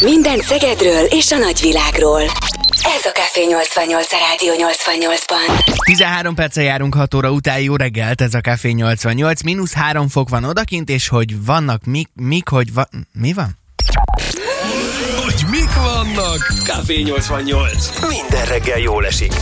Minden Szegedről és a nagyvilágról. Ez a Café 88 a Rádió 88-ban. 13 perce járunk 6 óra után, jó reggelt, ez a Café 88, mínusz 3 fok van odakint, és hogy vannak mik, mik hogy va... Mi van? Hogy mik vannak? Café 88. Minden reggel jól esik.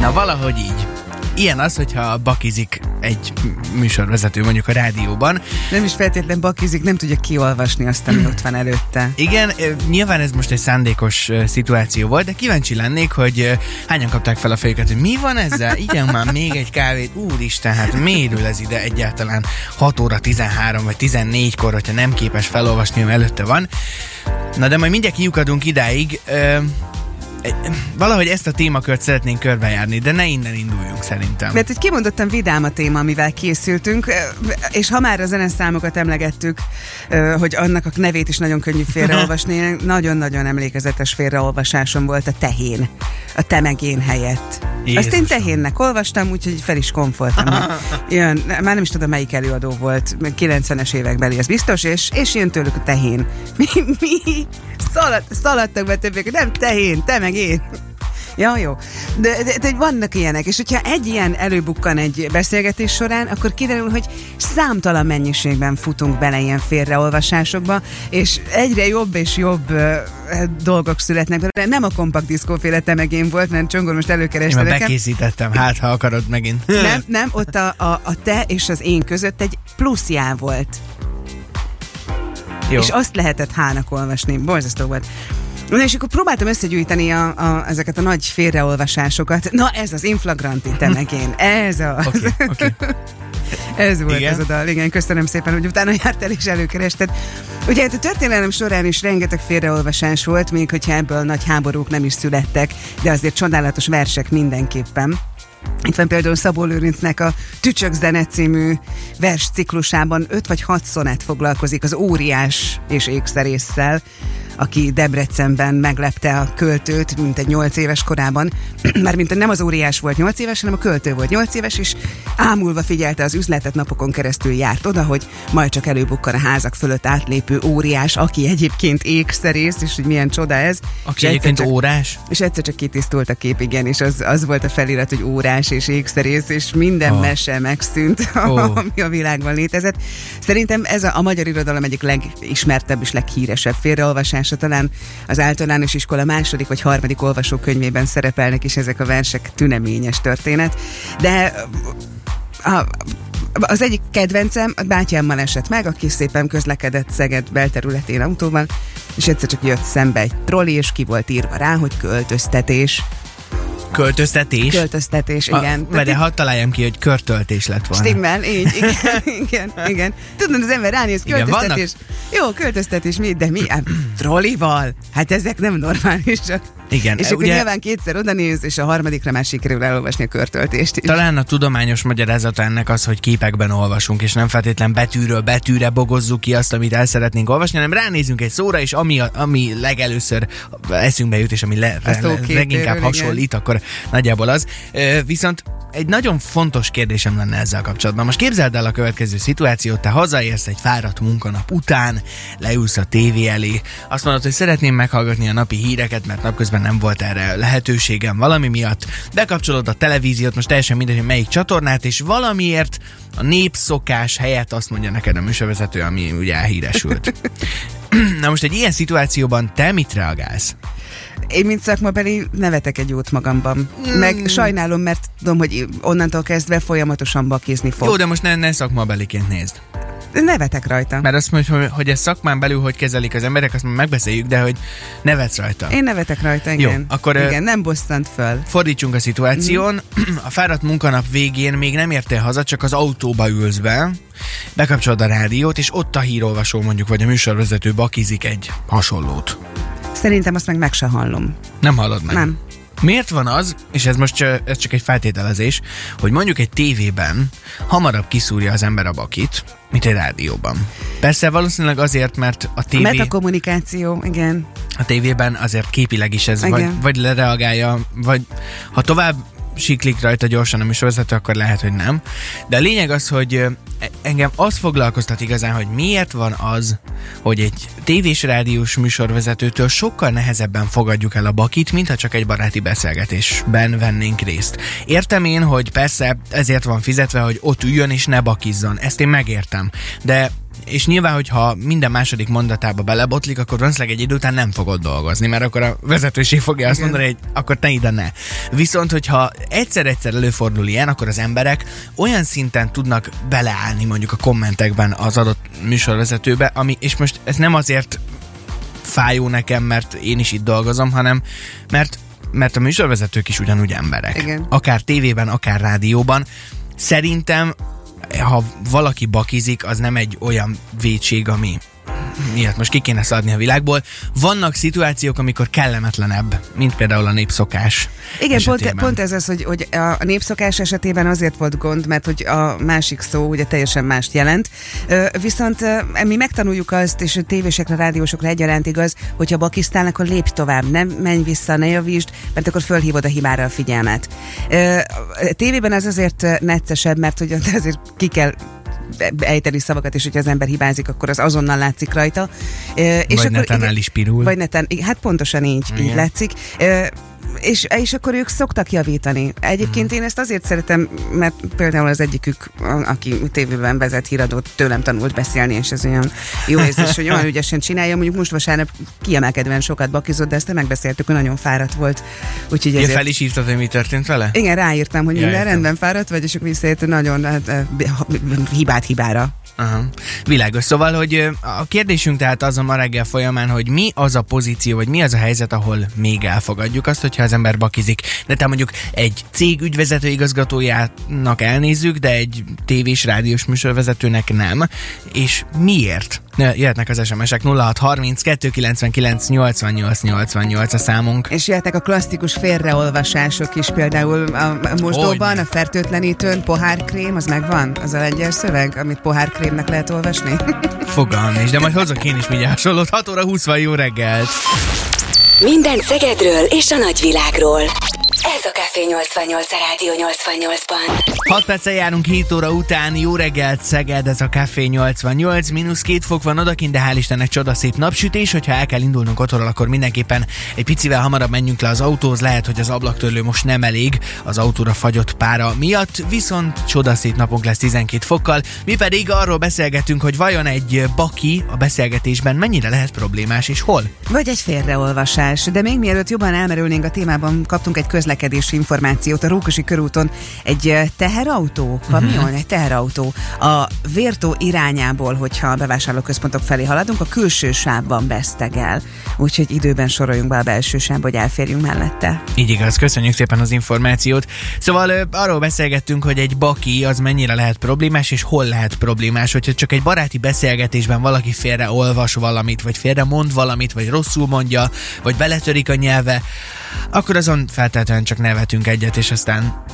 Na valahogy így. Ilyen az, hogyha bakizik egy műsorvezető mondjuk a rádióban. Nem is feltétlen bakizik, nem tudja kiolvasni azt, ami ott van előtte. Igen, nyilván ez most egy szándékos szituáció volt, de kíváncsi lennék, hogy hányan kapták fel a fejüket, hogy mi van ezzel? Igen, már még egy kávét. Úristen, hát miért ül ez ide egyáltalán 6 óra 13 vagy 14-kor, hogyha nem képes felolvasni, ami előtte van. Na de majd mindjárt kiukadunk idáig. Ö, valahogy ezt a témakört szeretnénk körbejárni, de ne innen induljunk szerintem. Mert egy kimondottan vidám a téma, amivel készültünk, és ha már a zeneszámokat emlegettük, hogy annak a nevét is nagyon könnyű félreolvasni, nagyon-nagyon emlékezetes félreolvasásom volt a tehén, a temegén helyett. Azt én Jézusom. tehénnek olvastam, úgyhogy fel is konfoltam. Ilyen, már nem is tudom, melyik előadó volt, 90-es évekbeli, ez biztos, és, és jön tőlük a tehén. Mi? mi? Szalad, szaladtak be többiek, nem tehén, te meg én. Ja, jó. De, de, de vannak ilyenek, és hogyha egy ilyen előbukkan egy beszélgetés során, akkor kiderül, hogy számtalan mennyiségben futunk bele ilyen félreolvasásokba, és egyre jobb és jobb ö, dolgok születnek belőle. Nem a kompakt diszkóféle temegén volt, mert Csongor most Én előkereste nekem. bekészítettem, hát ha akarod megint. Nem, nem, ott a, a, a te és az én között egy plusz já volt. Jó. És azt lehetett hának olvasni. Borzasztó volt. Na és akkor próbáltam összegyűjteni a, a, ezeket a nagy félreolvasásokat. Na ez az inflagranti temegén. Ez az. Oké, oké. Ez volt Igen? ez a dal. Igen, köszönöm szépen, hogy utána jártál és előkerested. Ugye hát a történelem során is rengeteg félreolvasás volt, még hogyha ebből nagy háborúk nem is születtek, de azért csodálatos versek mindenképpen. Itt van például Szabó Lőrincnek a Tücsök zene című vers ciklusában öt vagy hat szonett foglalkozik az óriás és ékszerésszel, aki Debrecenben meglepte a költőt, mint egy nyolc éves korában. Mármint nem az óriás volt nyolc éves, hanem a költő volt nyolc éves, és ámulva figyelte az üzletet, napokon keresztül járt oda, hogy majd csak előbukkan a házak fölött átlépő óriás, aki egyébként ékszerész, és hogy milyen csoda ez. Aki egyébként csak- órás. és egyszer csak kitisztult a kép, igen, és az, az volt a felirat, hogy órás és ékszerész, és minden Oh. mese megszűnt, Oh. ami a világban létezett. Szerintem ez a, a magyar irodalom egyik legismertebb és leghíresebb félreolvasása, talán az általános iskola második vagy harmadik olvasókönyvében szerepelnek is ezek a versek, tüneményes történet. De a, az egyik kedvencem, a bátyámmal esett meg, aki szépen közlekedett Szeged belterületén autóval, és egyszer csak jött szembe egy trolli, és ki volt írva rá, hogy költöztetés. Költöztetés. Költöztetés, A- igen. Vagy de hadd találjam ki, hogy körtöltés lett volna. Stimmel, így, igen, igen, igen. Tudod, az ember ránéz, Igen, költöztetés. Jó, költöztetés, mi, de mi? Trollival? Hát ezek nem normálisak. Igen, És e, akkor ugye- nyilván kétszer oda néz, és a harmadikra már sikerül elolvasni a körtöltést is. Talán a tudományos magyarázata ennek az, hogy képekben olvasunk, és nem feltétlen betűről betűre bogozzuk ki azt, amit el szeretnénk olvasni, hanem ránézünk egy szóra, és ami, a, ami legelőször eszünkbe jut, és ami le, A le, képéről, leginkább igen. hasonlít, akkor nagyjából az. Viszont egy nagyon fontos kérdésem lenne ezzel kapcsolatban. Most képzeld el a következő szituációt, te hazaérsz egy fáradt munkanap után, leülsz a tévé elé, azt mondod, hogy szeretném meghallgatni a napi híreket, mert napközben nem volt erre lehetőségem valami miatt. Bekapcsolod a televíziót, most teljesen mindegy, hogy melyik csatornát, és valamiért a népszokás helyett azt mondja neked a műsorvezető, ami ugye elhíresült. Na most egy ilyen szituációban te mit reagálsz? Én, mint szakmabeli, nevetek egy jót magamban. Hmm. Meg sajnálom, mert tudom, hogy onnantól kezdve folyamatosan bakizni fog. Jó, de most ne, ne szakmabeliként nézd. Nevetek rajta. Mert azt mondja, hogy, hogy ezt szakmán belül hogy kezelik az emberek, azt megbeszéljük, de hogy nevetsz rajta. Én nevetek rajta, Jó, igen. akkor, ö- igen, nem bosszant föl. Fordítsunk a szituáción. A fáradt munkanap végén még nem értél haza, csak az autóba ülsz be, bekapcsolod a rádiót, és ott a hírolvasó mondjuk, vagy a műsorvezető bakizik egy hasonlót. Szerintem azt meg meg se hallom. Nem hallod meg? Nem. Miért van az, és ez most csak- ez csak egy feltételezés, hogy mondjuk egy tévében hamarabb kiszúrja az ember a bakit, mint egy rádióban. Persze valószínűleg azért, mert a A tévé, metakommunikáció, igen. a tévében azért képileg is ez Igen. vagy, vagy lereagálja, vagy ha tovább siklik rajta gyorsan a műsorvezető, akkor lehet, hogy nem. De a lényeg az, hogy e- engem az foglalkoztat igazán, hogy miért van az, hogy egy tévés rádiós műsorvezetőtől sokkal nehezebben fogadjuk el a bakit, mintha csak egy baráti beszélgetésben vennénk részt. Értem én, hogy persze ezért van fizetve, hogy ott üljön és ne bakizzon. Ezt én megértem. De és nyilván, hogyha minden második mondatába belebotlik, akkor valószínűleg egy idő után nem fogod dolgozni, mert akkor a vezetőség fogja azt mondani, hogy akkor te ide ne. Viszont, hogyha egyszer-egyszer előfordul ilyen, akkor az emberek olyan szinten tudnak beleállni mondjuk a kommentekben az adott műsorvezetőbe, ami, és most ez nem azért fájó nekem, mert én is itt dolgozom, hanem mert mert a műsorvezetők is ugyanúgy emberek. Igen. Akár tévében, akár rádióban. Szerintem ha valaki bakizik, az nem egy olyan vétség, ami miatt most ki kéne szadni a világból. Vannak szituációk, amikor kellemetlenebb, mint például a népszokás. Igen, pont, esetében. pont ez az, hogy, hogy a népszokás esetében azért volt gond, mert hogy a másik szó ugye teljesen mást jelent. Viszont mi megtanuljuk azt, és tévésekre, rádiósokra egyaránt igaz, hogyha bakisztálnak, akkor lépj tovább, nem menj vissza, ne javítsd, mert akkor fölhívod a hibára a figyelmet. Tévében ez azért neccesebb, mert hogy azért ki kell ejteni szavakat, és hogyha az ember hibázik, akkor az azonnal látszik rajta. Ö, Vagy netán igen, el is pirul. Vagy netán, hát pontosan így, így látszik. És, és akkor ők szoktak javítani. Egyébként Mhm. én ezt azért szeretem, mert például az egyikük, aki tévében vezet híradót, tőlem tanult beszélni, és ez olyan jó érzés, hogy olyan ügyesen csinálja. Mondjuk most vasárnap kiemelkedően sokat bakizott, de ezt megbeszéltük, hogy nagyon fáradt volt. Úgyhogy Ja, ezért... fel is hívtad, hogy mi történt vele? Igen, ráírtam, hogy Ja, minden értem. rendben fáradt vagy, és akkor visszaért nagyon hát, eh, hibát hibára. Aha. Világos. Szóval, hogy a kérdésünk tehát az a ma reggel folyamán, hogy mi az a pozíció, vagy mi az a helyzet, ahol még elfogadjuk azt, hogyha az ember bakizik. De te mondjuk egy cég ügyvezető igazgatójának elnézzük, de egy tévés, rádiós műsorvezetőnek nem. És miért? Ne, Jöhetnek az SMS-ek 0630 299 88 88 a számunk. És jöhetnek a klasszikus félreolvasások is, például a a mosdóban, Hogyne. a fertőtlenítőn, pohárkrém, az megvan? Az a lengyel szöveg, amit pohárkrémnek lehet olvasni? Fogalm is, de majd hozok én is mindjárt hasonlót. 6 óra 20 van, jó reggelt! Minden Szegedről és a nagyvilágról. Ez a Café 88 a Rádió 88-ban. 6 perccel járunk 7 óra után, jó reggelt Szeged, ez a Café 88, mínusz két fok van odakint, de hál' Istennek csodaszép napsütés, hogyha el kell indulnunk otthonról, akkor mindenképpen egy picivel hamarabb menjünk le az autóhoz, lehet, hogy az ablaktörlő most nem elég az autóra fagyott pára miatt, viszont csodaszép napunk lesz 12 fokkal, mi pedig arról beszélgetünk, hogy vajon egy baki a beszélgetésben mennyire lehet problémás és hol? Vagy egy félreolvasás. De még mielőtt jobban elmerülnénk a témában, kaptunk egy közlekedési információt a Rókosi körúton. Egy eh, teherautó, kamion, egy teherautó a Vértó irányából, hogyha a bevásárlóközpontok felé haladunk, a külső sávban vesztegel. Úgyhogy időben soroljunk be a belső sávba, hogy elférjünk mellette. Így igaz, köszönjük szépen az információt. Szóval arról beszélgettünk, hogy egy baki az mennyire lehet problémás, és hol lehet problémás, hogyha csak egy baráti beszélgetésben valaki félre olvas valamit, vagy félre mond valamit, vagy rosszul mondja, vagy beletörik a nyelve, akkor azon feltétlenül csak nevetünk egyet, és aztán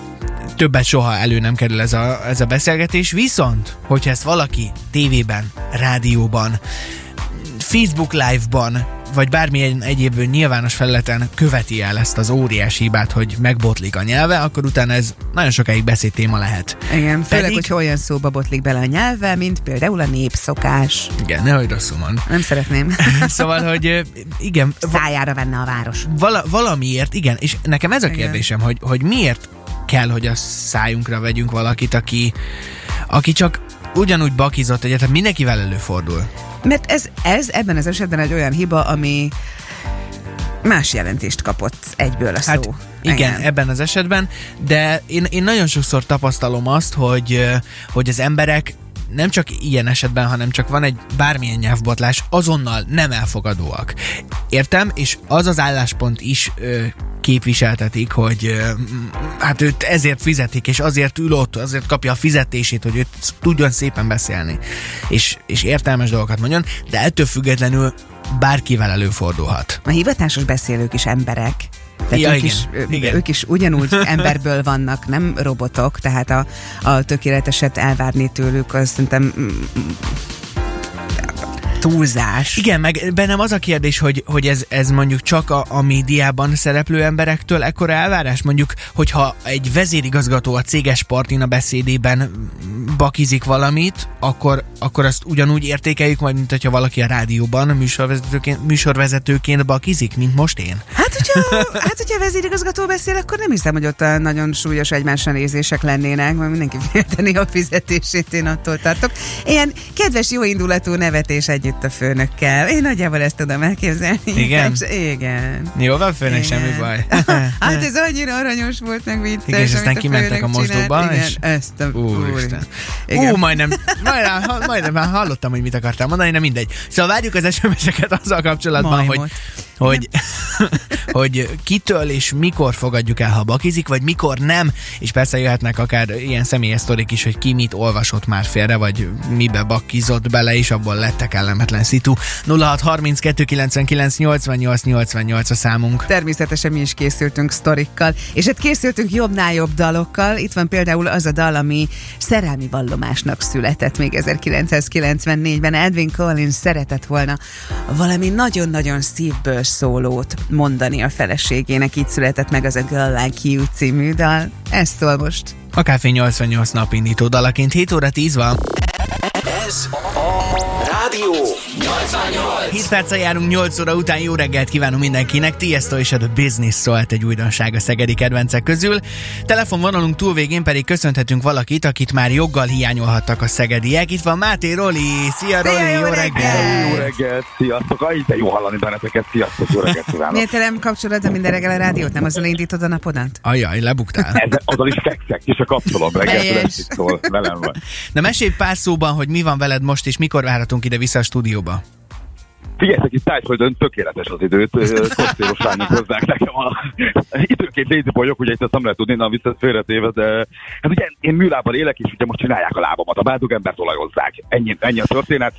többet soha elő nem kerül ez a, ez a beszélgetés. Viszont, hogyha ezt valaki tévében, rádióban, Facebook Live-ban, vagy bármilyen egyéb nyilvános felületen követi el ezt az óriási hibát, hogy megbotlik a nyelve, akkor utána ez nagyon sokáig beszédtéma lehet. Igen, főleg, Pedig- hogyha olyan szóba botlik bele a nyelve, mint például a népszokás. Igen, nehogy rosszul mond. Nem szeretném. Szóval, hogy igen, Szájára venne a város. vala, valamiért, igen, és nekem ez a Igen. kérdésem, hogy, hogy miért kell, hogy a szájunkra vegyünk valakit, aki, aki csak ugyanúgy bakizott egyet, tehát mindenkivel előfordul. Mert ez, ez ebben az esetben egy olyan hiba, ami más jelentést kapott egyből a szó. Hát igen, ebben az esetben, de én, én nagyon sokszor tapasztalom azt, hogy, hogy az emberek nem csak ilyen esetben, hanem csak van egy bármilyen nyelvbotlás, azonnal nem elfogadóak. Értem, és az az álláspont is ö, képviseltetik, hogy hát őt ezért fizetik, és azért ül ott, azért kapja a fizetését, hogy őt tudjon szépen beszélni, és, és értelmes dolgokat mondjon, de ettől függetlenül bárkivel előfordulhat. A hivatásos beszélők is emberek. Tehát Ja, ők, igen, is, igen. ők is ugyanúgy emberből vannak, nem robotok, tehát a, a tökéleteset elvárni tőlük, azt szerintem mm, túlzás. Igen, meg bennem az a kérdés, hogy, hogy ez, ez mondjuk csak a, a médiában szereplő emberektől ekkora elvárás? Mondjuk, hogyha egy vezérigazgató a céges partin a beszédében bakizik valamit, akkor, akkor azt ugyanúgy értékeljük majd, mint hogyha valaki a rádióban műsorvezetőként, műsorvezetőként bakizik, mint most én? Hát, hogyha, hát, hogyha a vezérigazgató beszél, akkor nem hiszem, hogy ott a nagyon súlyos egymásra nézések lennének, mert mindenki félteni a fizetését, én attól tartok. Ilyen kedves, jó indulatú nevetés együtt a főnökkel. Én nagyjából ezt tudom elképzelni. Igen? Igen. Jó van, főnök, Igen. semmi baj. hát ez annyira aranyos volt, meg vicces. Igen, és aztán amit kimentek a mosdóba, csinált. és- Igen, ezt a... Úristen. Igen. Ú, majdnem, majdnem, majdnem hallottam, hogy mit akartál mondani, de mindegy. Szóval várjuk az SMS-eket azzal kapcsolatban, Majmot. hogy, hogy kitől és mikor fogadjuk el, ha bakizik, vagy mikor nem, és persze jöhetnek akár ilyen személyes sztorik is, hogy ki mit olvasott már félre, vagy mibe bakizott bele, és abból lettek kellemetlen szitu. 0632 99 88 88 a számunk. Természetesen mi is készültünk sztorikkal, és hát készültünk jobbnál jobb dalokkal. Itt van például az a dal, ami szerelmi vallomásnak született még 1994-ben. Edwin Collins szeretett volna valami nagyon-nagyon szívből szólót mondani a feleségének. Így született meg az a Girl Like You című dal. Ez szól most. A Café 88 napindító dalaként 7 óra 10 van. Ez a Rádió 88. 7 perccel járunk 8 óra után, jó reggelt kívánunk mindenkinek. Tiesto és a The Business szólt egy újdonság a szegedi kedvencek közül. Telefonvonalunk túlvégén pedig köszönhetünk valakit, akit már joggal hiányolhattak a szegediek. Itt van Máté Roli. Szia Roli, jó jó reggelt! reggelt! Jó reggelt, sziasztok! Aj, de jó hallani benneteket, sziasztok, jó reggelt kívánok! Miért te nem kapcsolod a minden reggel a rádiót? Nem azzal indítod a napodat? Ajaj, lebuktál. Ez, azzal is fekszek, és a kapcsolom reggel velem van. Na mesélj pár szóban, hogy mi van veled most, és mikor várhatunk ide vissza a stúdióba. Figyeljetek, itt Tájföldön tökéletes az időt, kosztéros lányok hozzák nekem a időként lazy boyok, ugye itt ezt nem lehet tudni, nem viszont félretéve, de hát ugye én műlábban élek, és ugye most csinálják a lábamat, a bádog embert olajozzák. Ennyi, ennyi a történet.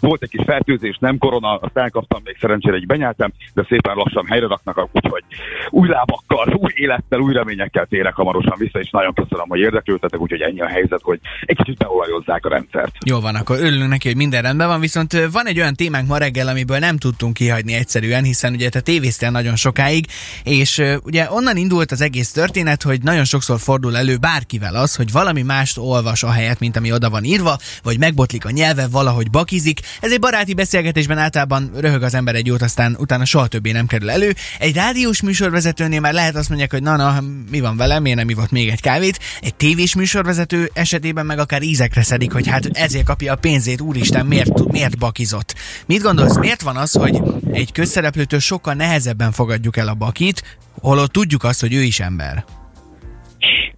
Volt egy kis fertőzés, nem korona, azt elkaptam, még szerencsére így benyeltem, de szépen lassan helyre raknak, úgyhogy új lábakkal, új élettel, új reményekkel térek hamarosan vissza, és nagyon köszönöm, hogy érdeklődtetek, úgyhogy ennyi a helyzet, hogy egy kicsit beolajozzák a rendszert. Jó van, akkor örülünk neki, hogy minden rendben van, viszont van egy olyan témánk ma reggel, amiből nem tudtunk kihagyni egyszerűen, hiszen ugye te tévéztél nagyon sokáig, és ugye onnan indult az egész történet, hogy nagyon sokszor fordul elő bárkivel az, hogy valami mást olvas a helyet, mint ami oda van írva, vagy megbotlik a nyelve, valahogy bakizik. Ez egy baráti beszélgetésben általában röhög az ember egy jót, aztán utána soha többé nem kerül elő. Egy rádiós műsorvezetőnél már lehet azt mondják, hogy na, na, mi van velem, miért nem ivott még egy kávét. Egy tévés műsorvezető esetében meg akár ízekre szedik, hogy hát ezért kapja a pénzét, úristen, miért, miért bakizott. Mit gondolsz, miért van az, hogy egy közszereplőtől sokkal nehezebben fogadjuk el a bakit, holott tudjuk azt, hogy ő is ember?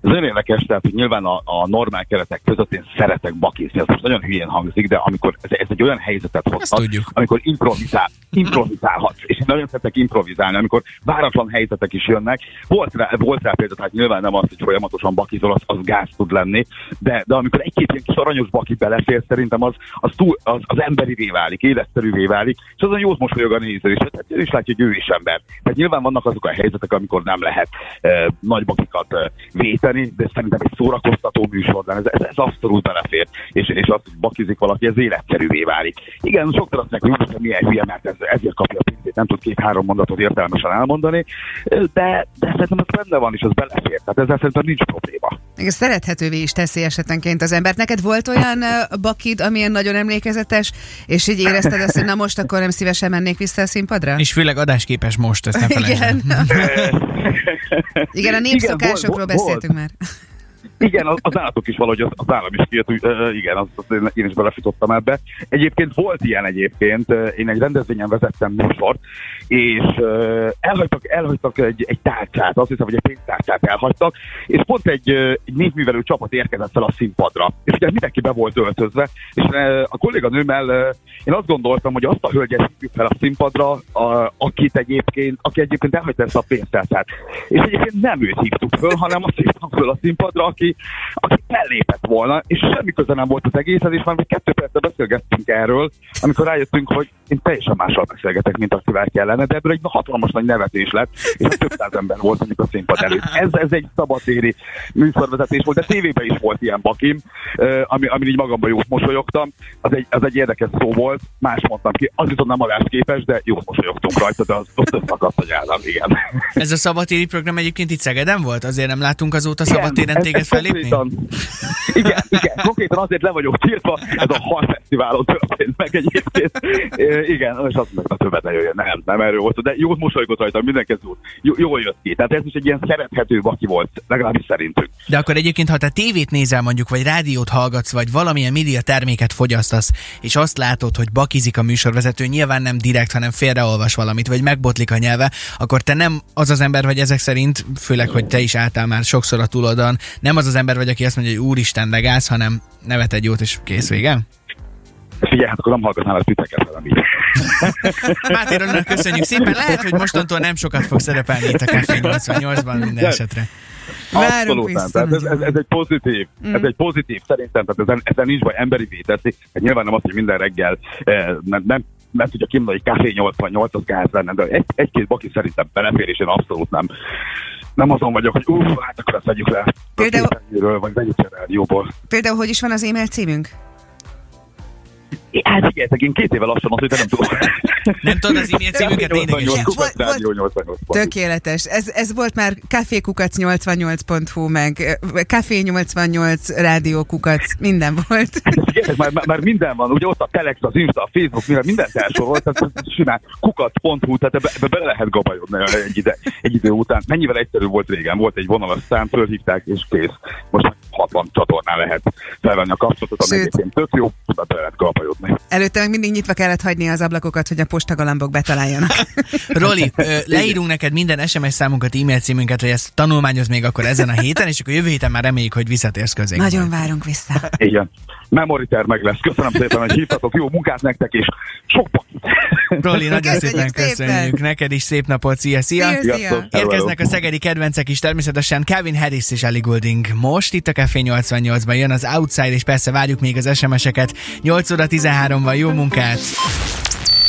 Ez nagyon érdekes, tehát hogy nyilván a, a normál keretek között én szeretek bakizni, ez most nagyon hülyén hangzik, de amikor ez, ez egy olyan helyzetet hozhat, amikor improvizál, improvizálhatsz, és én nagyon szeretek improvizálni, amikor váratlan helyzetek is jönnek. Volt rá, volt rá példa, tehát nyilván nem az, hogy folyamatosan bakizol, az, az gáz tud lenni, de, de amikor egy-két ilyen kis aranyos baki belefér, szerintem az, az, túl, az, az emberivé válik, életszerűvé válik, és azon jót mosolyog a néző, és hát ő is látja, hogy ő is ember. Tehát nyilván vannak azok a helyzetek, amikor nem lehet e, nagy bakikat e, véteni, de szerintem egy szórakoztató műsorban ez, ez, ez abszolút belefér, és, és az, hogy bakizik valaki, ez életszerűvé válik. Igen, sokszor azt mondják, hogy milyen hülye, mert ez, ezért kapja a pénzét, nem tud két-három mondatot értelmesen elmondani, de, de szerintem ez benne van, és az belefér. Tehát ezzel szerintem nincs probléma. Ez szerethetővé is teszi esetenként az embert. Neked volt olyan bakid, amilyen nagyon emlékezetes, és így érezted azt, hogy na most akkor nem szívesen mennék vissza a színpadra? És főleg adásképes most, ezt ne felejtsd. el. Igen. Igen, a népszokásokról volt- beszéltünk már. Igen, az, az állatok is valahogy az, az állam is kijött, úgy, igen, azt, azt én- én is belefutottam ebbe. Egyébként volt ilyen egyébként, én egy rendezvényen vezettem műsort, és uh, elhagytak, elhagytak egy, egy tárcát, azt hiszem, hogy egy pénztárcát elhagytak, és pont egy, egy népművelő csapat érkezett fel a színpadra. És ugye mindenki be volt öltözve, és a kolléganőmmel uh, én azt gondoltam, hogy azt a hölgyet hívjuk fel a színpadra, a, akit egyébként, aki egyébként elhagyta ezt a pénztárcát. És egyébként nem őt hívtuk föl, hanem azt hívtam föl a színpadra, aki, aki fellépett volna, és semmi köze nem volt az egészhez, és már még kettő percet beszélgettünk erről, amikor rájöttünk, hogy én teljesen mással beszélgetek, mint akivel kellene, de ebből egy hatalmas nagy nevetés lett, és több száz ember volt mondjuk a színpad előtt. Ez, ez egy szabadtéri műsorvezetés volt, de tévében is volt ilyen bakim, ami, ami így magamban jót mosolyogtam. Az egy, az egy érdekes szó volt, más mondtam ki, az viszont nem a képes, de jót mosolyogtunk rajta, de az ott összakadt a nyelvem, igen. Ez a szabadtéri program egyébként itt Szegeden volt? Azért nem látunk azóta szabadtéren téged fellépni? igen, igen, konkrétan azért le vagyok tiltva, ez a hal fesztiválon történt meg egyébként. Igen, és azt meg a többet ne jöjjön. Nem, nem erről volt, de jó mosolygott rajta, mindenki jó, jól jött ki. Tehát ez is egy ilyen szerethető baki volt, legalábbis szerintünk. De akkor egyébként, ha te tévét nézel mondjuk, vagy rádiót hallgatsz, vagy valamilyen média terméket fogyasztasz, és azt látod, hogy bakizik a műsorvezető, nyilván nem direkt, hanem félreolvas valamit, vagy megbotlik a nyelve, akkor te nem az az ember vagy ezek szerint, főleg, hogy te is álltál már sokszor a túloldalon, nem az az ember vagy, aki azt mondja, hogy úristen, legász, hanem nevet egy jót, és kész vége? Figyelj, hát akkor nem hallgatnál a titeket velem így. Máté Ronald, köszönjük szépen. Lehet, hogy mostantól nem sokat fog szerepelni itt a Café 88-ban minden esetre. Abszolút nem. Tehát ez, ez, ez, egy pozitív, mm. ez egy pozitív szerintem, tehát ezen, ezen nincs baj, emberi véteszi. Hát nyilván nem az, hogy minden reggel eh, nem, nem nem tudja kimondani, hogy Café 88 az gáz lenne, de egy, egy-két baki szerintem belefér, és én abszolút nem nem azon vagyok, hogy uff, hát akkor ezt vegyük le Például, vagy vegyük le rádióból. Például hogy is van az e-mail címünk? Hát figyeljetek, én két éve lassan az, hogy nem tudom. Nem tudod az e-mail címünket énekesni? Tökéletes. Ez, ez volt már kafékukac88.hu, meg kafé88 rádiókukac, minden volt. Figyeljetek, már, már, minden van, ugye ott a Telex, az Insta, a Facebook, minden, mindent elsorolt, tehát simán kukac.hu, tehát ebbe, ebbe bele lehet gabajodni egy, ide, egy idő után. Mennyivel egyszerű volt régen, volt egy vonalas szám, fölhívták és kész. Most 60 csatornán lehet felvenni a kapcsolatot, ami egyébként tök jó, bele lehet gabajodni. Előtte meg mindig nyitva kellett hagyni az ablakokat, hogy a postagalambok betaláljanak. Roli, leírunk neked minden SMS számunkat, e-mail címünket, hogy ezt tanulmányoz még akkor ezen a héten, és akkor jövő héten már reméljük, hogy visszatérsz közénk. Nagyon várunk vissza. Igen. Memoriter meg lesz. Köszönöm szépen, hogy hívtatok. Jó munkát nektek, és sok Roli, nagyon szépen köszönjük. Neked is szép napot. Szia, szia. szia, szia. Érkeznek a szegedi kedvencek is, természetesen Kevin Harris és Ellie Goulding. Most itt a Café 88-ban jön az Outside, és persze várjuk még az SMS-eket. 8 óra 13-ban jó munkát!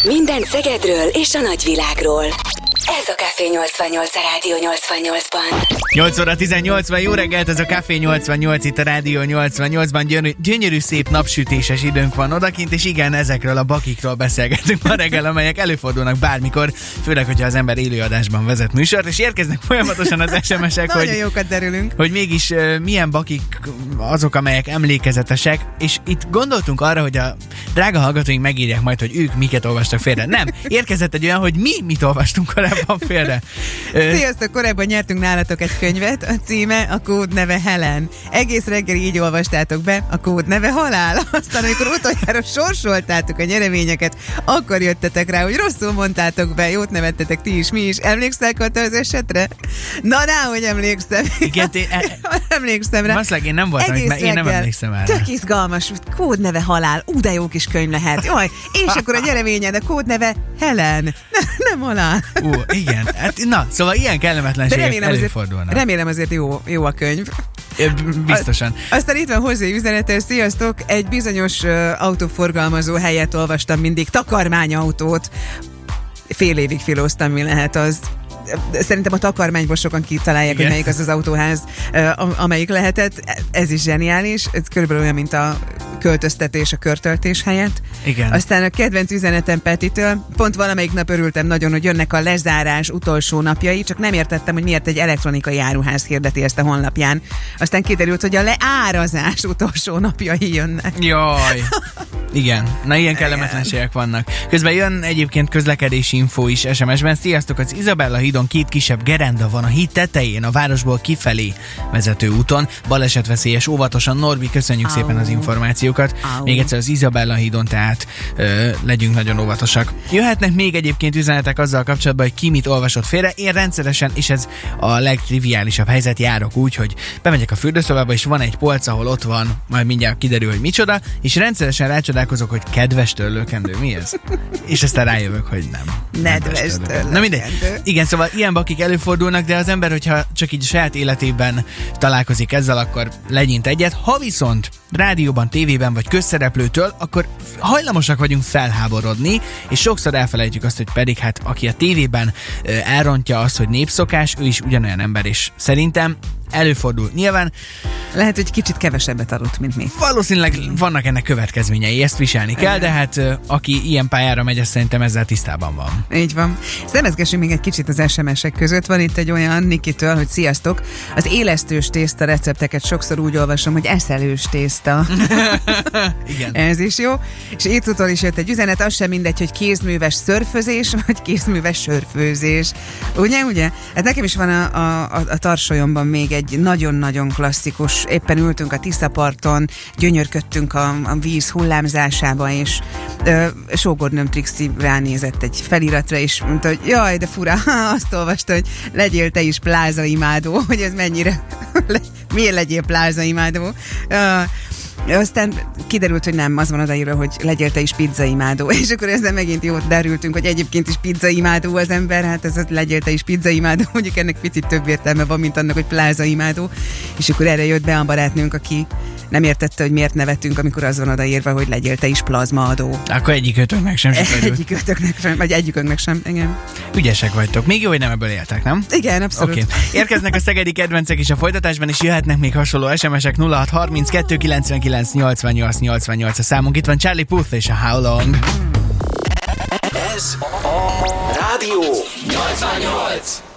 Minden Szegedről és a nagyvilágról. Ez a Café 88 a Rádió 88-ban. 8 óra 18 van, jó reggelt, ez a Café 88 itt a Rádió 88-ban. Gyönyörű, gyönyörű szép napsütéses időnk van odakint, és igen, ezekről a bakikról beszélgetünk ma reggel, amelyek előfordulnak bármikor, főleg, hogyha az ember élőadásban vezet műsort, és érkeznek folyamatosan az SMS-ek, hogy, jókat derülünk. hogy mégis uh, milyen bakik azok, amelyek emlékezetesek, és itt gondoltunk arra, hogy a drága hallgatóink megírják majd, hogy ők miket olvastak félre. Nem, érkezett egy olyan, hogy mi mit olvastunk korábban félre. Sziasztok, korábban nyertünk nálatok egy könyvet, a címe a kód neve Helen. Egész reggel így olvastátok be, a kód neve halál. Aztán, amikor utoljára sorsoltátok a nyereményeket, akkor jöttetek rá, hogy rosszul mondtátok be, jót nevettetek ti is, mi is. Emlékszel Kata az esetre? Na, rá, hogy emlékszem. Igen, én, e, emlékszem rá. Maszleg, én nem voltam, mert én nem emlékszem erre. Tök izgalmas, kód neve halál, ú, de jó kis könyv lehet. Jaj, és akkor a nyereményed, a kód neve Helen. Nem, nem halál. Ú, igen. Hát, na, szóval ilyen kellemetlenségek remélem előfordulnak. Azért, remélem azért jó, jó a könyv. Biztosan. Aztán itt van hozzá üzenetes, sziasztok! Egy bizonyos uh, autóforgalmazó helyet olvastam mindig, takarmányautót. Fél évig filóztam, mi lehet az szerintem a takarmányból sokan kitalálják, Igen. hogy melyik az az autóház, amelyik lehetett. Ez is zseniális. Ez körülbelül olyan, mint a költöztetés a körtöltés helyett. Igen. Aztán a kedvenc üzenetem Petitől, pont valamelyik nap örültem nagyon, hogy jönnek a lezárás utolsó napjai, csak nem értettem, hogy miért egy elektronikai áruház hirdeti ezt a honlapján. Aztán kiderült, hogy a leárazás utolsó napjai jönnek. Jaj. Igen, na ilyen kellemetlenségek vannak. Közben jön egyébként közlekedési info is SMS-ben. Sziasztok, az Izabella hídon két kisebb gerenda van a híd tetején, a városból kifelé vezető úton. Balesetveszélyes, óvatosan. Norbi, köszönjük Au. szépen az információkat. Au. Még egyszer az Izabella hídon, tehát ö, legyünk nagyon óvatosak. Jöhetnek még egyébként üzenetek azzal kapcsolatban, hogy ki mit olvasott félre. Én rendszeresen, és ez a legtriviálisabb helyzet, járok úgy, hogy bemegyek a fürdőszobába, és van egy polc, ahol ott van, majd mindjárt kiderül, hogy micsoda, és rendszeresen rácsodálok csodálkozok, hogy kedves törlőkendő, mi ez? És aztán rájövök, hogy nem. Nedves törlőkendő. Na mindegy. Igen, szóval ilyen bakik előfordulnak, de az ember, hogyha csak így saját életében találkozik ezzel, akkor legyint egyet. Ha viszont rádióban, tévében vagy közszereplőtől, akkor hajlamosak vagyunk felháborodni, és sokszor elfelejtjük azt, hogy pedig hát aki a tévében elrontja azt, hogy népszokás, ő is ugyanolyan ember, és szerintem előfordul. Nyilván Lehet, hogy kicsit kevesebbet aludt, mint mi. valószínűleg vannak ennek következményei, ezt viselni kell, de hát aki ilyen pályára megy, az szerintem ezzel tisztában van. Így van. Szemezgessünk még egy kicsit az SMS-ek között. Van itt egy olyan Nikitől, hogy sziasztok. Az élesztős tészta recepteket sokszor úgy olvasom, hogy eszelős tészta. Igen. Ez is jó. És Écutól is jött egy üzenet, az sem mindegy, hogy kézműves szörfözés, vagy kézműves sörfőzés. Ugye, ugye? Hát nekem is van a, a, a, a tarsolyomban még egy nagyon-nagyon klasszikus, éppen ültünk a Tiszaparton, gyönyörködtünk a, a víz hullámzásába, és ö, sógornőm Trixi ránézett egy feliratra, és mondta, hogy jaj, de fura, azt olvasta, hogy legyél te is plázaimádó, hogy ez mennyire, miért legyél plázaimádó. Uh, aztán kiderült, hogy nem, az van odaírva, hogy legyél te is pizzaimádó. És akkor ezzel megint jót derültünk, hogy egyébként is pizzaimádó az ember, hát ez legyél te is pizzaimádó, mondjuk ennek picit több értelme van, mint annak, hogy plázaimádó. És akkor erre jött be a barátnőnk, aki nem értette, hogy miért nevetünk, amikor az van odaírva, hogy legyél te is plazmaadó. Akkor egyik ötöknek sem sikerült. Egyik ötöknek sem, vagy egyikünknek sem, igen. Ügyesek vagytok. Még jó, hogy nem ebből éltek, nem? Igen, abszolút. Okay. Érkeznek a szegedi kedvencek is a folytatásban, és jöhetnek még hasonló SMS-ek 0632 99 88 88 a számunk. Itt van Charlie Puth és a How Long. Ez a Rádió 88.